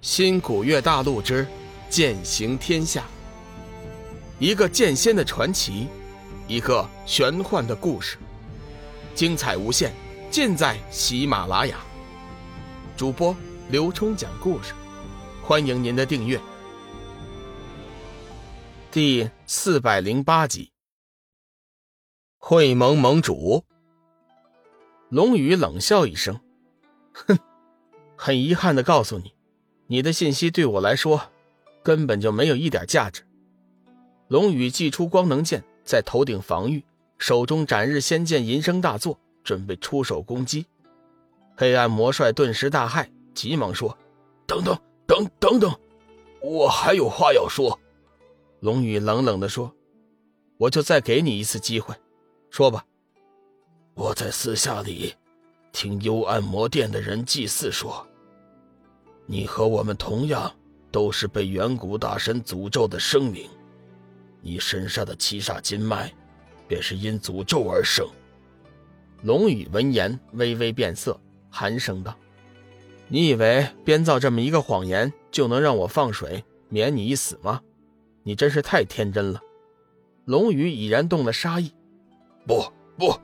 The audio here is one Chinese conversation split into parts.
新古月大陆之剑行天下，一个剑仙的传奇，一个玄幻的故事，精彩无限，尽在喜马拉雅。主播刘冲讲故事，欢迎您的订阅。第四百零八集，会盟盟主龙宇冷笑一声，哼，很遗憾的告诉你。你的信息对我来说，根本就没有一点价值。龙宇祭出光能剑，在头顶防御，手中斩日仙剑银声大作，准备出手攻击。黑暗魔帅顿时大骇，急忙说：“等等等等等，我还有话要说。”龙宇冷冷地说：“我就再给你一次机会，说吧。”我在私下里听幽暗魔殿的人祭祀说。你和我们同样都是被远古大神诅咒的生灵，你身上的七煞金脉，便是因诅咒而生。龙宇闻言微微变色，寒声道：“你以为编造这么一个谎言就能让我放水免你一死吗？你真是太天真了。”龙宇已然动了杀意。不不，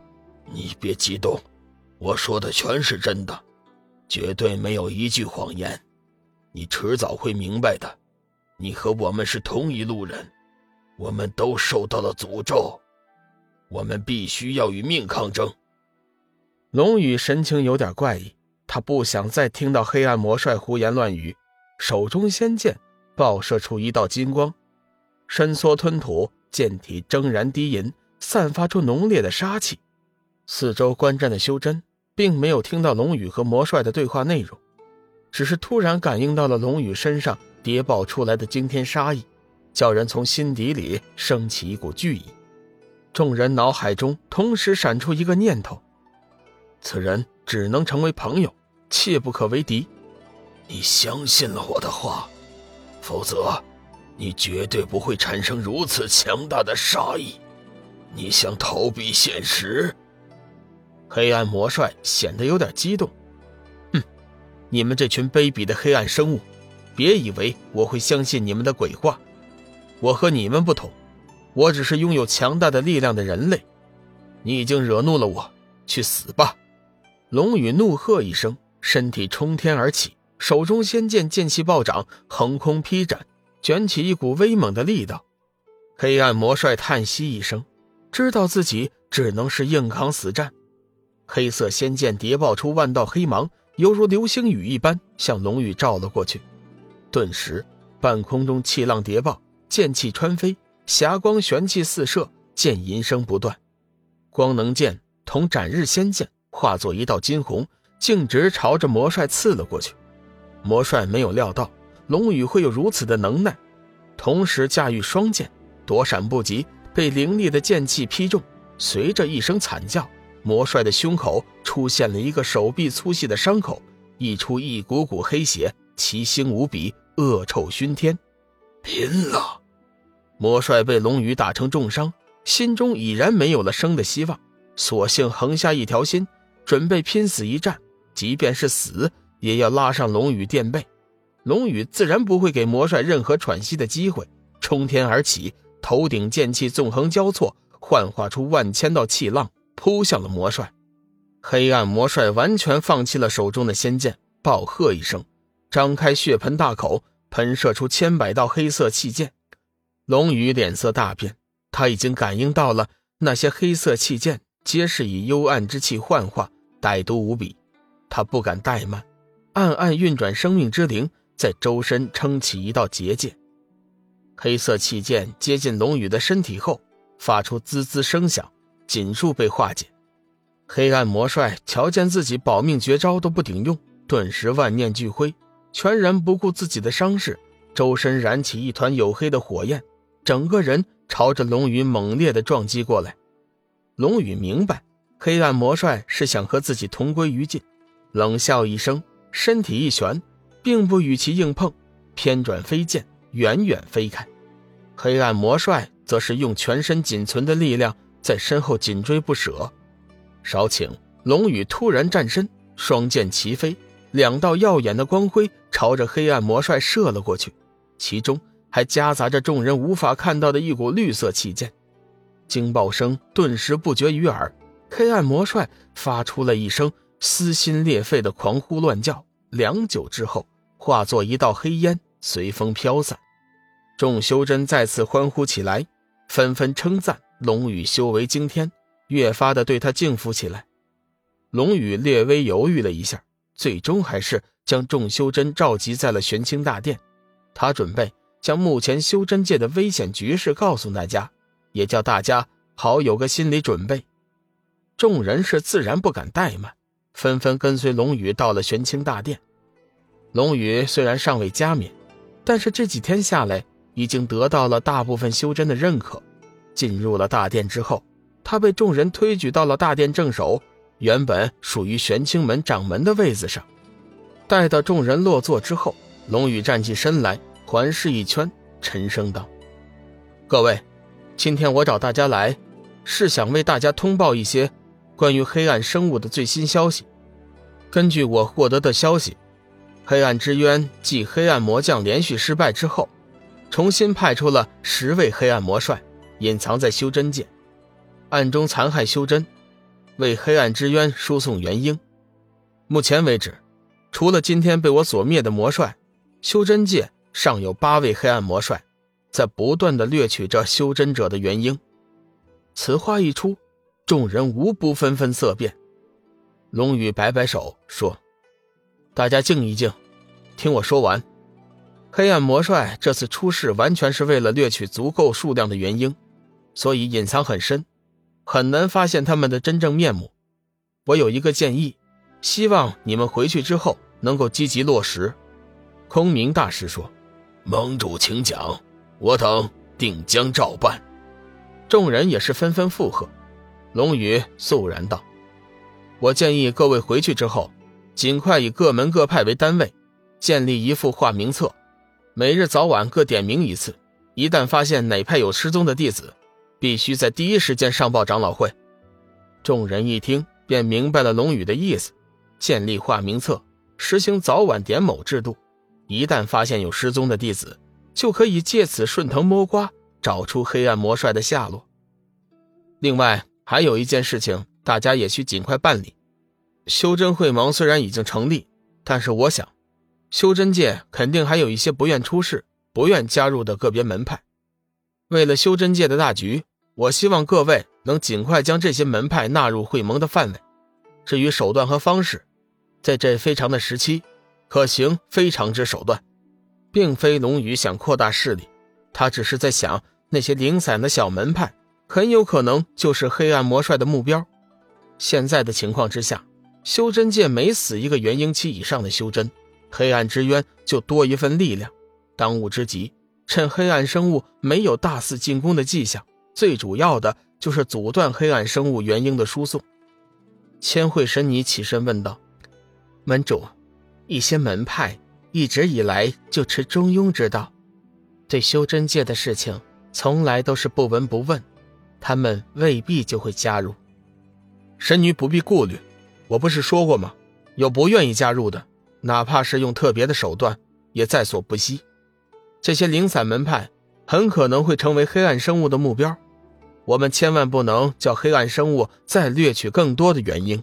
你别激动，我说的全是真的，绝对没有一句谎言。你迟早会明白的，你和我们是同一路人，我们都受到了诅咒，我们必须要与命抗争。龙宇神情有点怪异，他不想再听到黑暗魔帅胡言乱语，手中仙剑爆射出一道金光，伸缩吞吐，剑体铮然低吟，散发出浓烈的杀气。四周观战的修真并没有听到龙宇和魔帅的对话内容。只是突然感应到了龙宇身上叠爆出来的惊天杀意，叫人从心底里升起一股惧意。众人脑海中同时闪出一个念头：此人只能成为朋友，切不可为敌。你相信了我的话，否则你绝对不会产生如此强大的杀意。你想逃避现实？黑暗魔帅显得有点激动。你们这群卑鄙的黑暗生物，别以为我会相信你们的鬼话。我和你们不同，我只是拥有强大的力量的人类。你已经惹怒了我，去死吧！龙宇怒喝一声，身体冲天而起，手中仙剑剑气暴涨，横空劈斩，卷起一股威猛的力道。黑暗魔帅叹息一声，知道自己只能是硬扛死战。黑色仙剑叠爆出万道黑芒。犹如流星雨一般向龙宇照了过去，顿时半空中气浪叠爆，剑气穿飞，霞光玄气四射，剑吟声不断。光能剑同斩日仙剑化作一道金虹，径直朝着魔帅刺了过去。魔帅没有料到龙宇会有如此的能耐，同时驾驭双剑，躲闪不及，被凌厉的剑气劈中，随着一声惨叫。魔帅的胸口出现了一个手臂粗细的伤口，溢出一股股黑血，奇腥无比，恶臭熏天。拼了！魔帅被龙宇打成重伤，心中已然没有了生的希望，索性横下一条心，准备拼死一战，即便是死，也要拉上龙宇垫背。龙宇自然不会给魔帅任何喘息的机会，冲天而起，头顶剑气纵横交错，幻化出万千道气浪。扑向了魔帅，黑暗魔帅完全放弃了手中的仙剑，暴喝一声，张开血盆大口，喷射出千百道黑色气剑。龙宇脸色大变，他已经感应到了那些黑色气剑皆是以幽暗之气幻化，歹毒无比。他不敢怠慢，暗暗运转生命之灵，在周身撑起一道结界。黑色气剑接近龙宇的身体后，发出滋滋声响。紧数被化解，黑暗魔帅瞧见自己保命绝招都不顶用，顿时万念俱灰，全然不顾自己的伤势，周身燃起一团黝黑的火焰，整个人朝着龙宇猛烈的撞击过来。龙宇明白，黑暗魔帅是想和自己同归于尽，冷笑一声，身体一旋，并不与其硬碰，偏转飞剑，远远飞开。黑暗魔帅则是用全身仅存的力量。在身后紧追不舍，少顷，龙宇突然站身，双剑齐飞，两道耀眼的光辉朝着黑暗魔帅射了过去，其中还夹杂着众人无法看到的一股绿色气剑。惊爆声顿时不绝于耳，黑暗魔帅发出了一声撕心裂肺的狂呼乱叫，良久之后化作一道黑烟，随风飘散。众修真再次欢呼起来，纷纷称赞龙宇修为惊天，越发的对他敬服起来。龙宇略微犹豫了一下。最终还是将众修真召集在了玄清大殿，他准备将目前修真界的危险局势告诉大家，也叫大家好有个心理准备。众人是自然不敢怠慢，纷纷跟随龙宇到了玄清大殿。龙宇虽然尚未加冕，但是这几天下来已经得到了大部分修真的认可。进入了大殿之后，他被众人推举到了大殿正首。原本属于玄清门掌门的位子上，待到众人落座之后，龙宇站起身来，环视一圈，沉声道：“各位，今天我找大家来，是想为大家通报一些关于黑暗生物的最新消息。根据我获得的消息，黑暗之渊继黑暗魔将连续失败之后，重新派出了十位黑暗魔帅，隐藏在修真界，暗中残害修真。”为黑暗之渊输送元婴。目前为止，除了今天被我所灭的魔帅，修真界尚有八位黑暗魔帅，在不断的掠取着修真者的元婴。此话一出，众人无不纷纷色变。龙宇摆摆手说：“大家静一静，听我说完。黑暗魔帅这次出事，完全是为了掠取足够数量的元婴，所以隐藏很深。”很难发现他们的真正面目。我有一个建议，希望你们回去之后能够积极落实。空明大师说：“盟主请讲，我等定将照办。”众人也是纷纷附和。龙宇肃然道：“我建议各位回去之后，尽快以各门各派为单位，建立一副化名册，每日早晚各点名一次。一旦发现哪派有失踪的弟子，必须在第一时间上报长老会。众人一听，便明白了龙宇的意思：建立化名册，实行早晚点卯制度。一旦发现有失踪的弟子，就可以借此顺藤摸瓜，找出黑暗魔帅的下落。另外，还有一件事情，大家也需尽快办理。修真会盟虽然已经成立，但是我想，修真界肯定还有一些不愿出事、不愿加入的个别门派。为了修真界的大局。我希望各位能尽快将这些门派纳入会盟的范围。至于手段和方式，在这非常的时期，可行非常之手段，并非龙宇想扩大势力，他只是在想那些零散的小门派很有可能就是黑暗魔帅的目标。现在的情况之下，修真界每死一个元婴期以上的修真，黑暗之渊就多一份力量。当务之急，趁黑暗生物没有大肆进攻的迹象。最主要的就是阻断黑暗生物元婴的输送。千惠神尼起身问道：“门主，一些门派一直以来就持中庸之道，对修真界的事情从来都是不闻不问，他们未必就会加入。神女不必顾虑，我不是说过吗？有不愿意加入的，哪怕是用特别的手段，也在所不惜。这些零散门派很可能会成为黑暗生物的目标。”我们千万不能叫黑暗生物再掠取更多的元婴。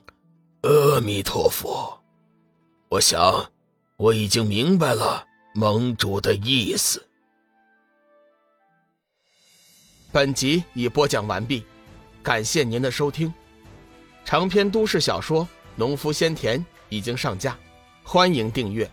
阿弥陀佛，我想我已经明白了盟主的意思。本集已播讲完毕，感谢您的收听。长篇都市小说《农夫先田》已经上架，欢迎订阅。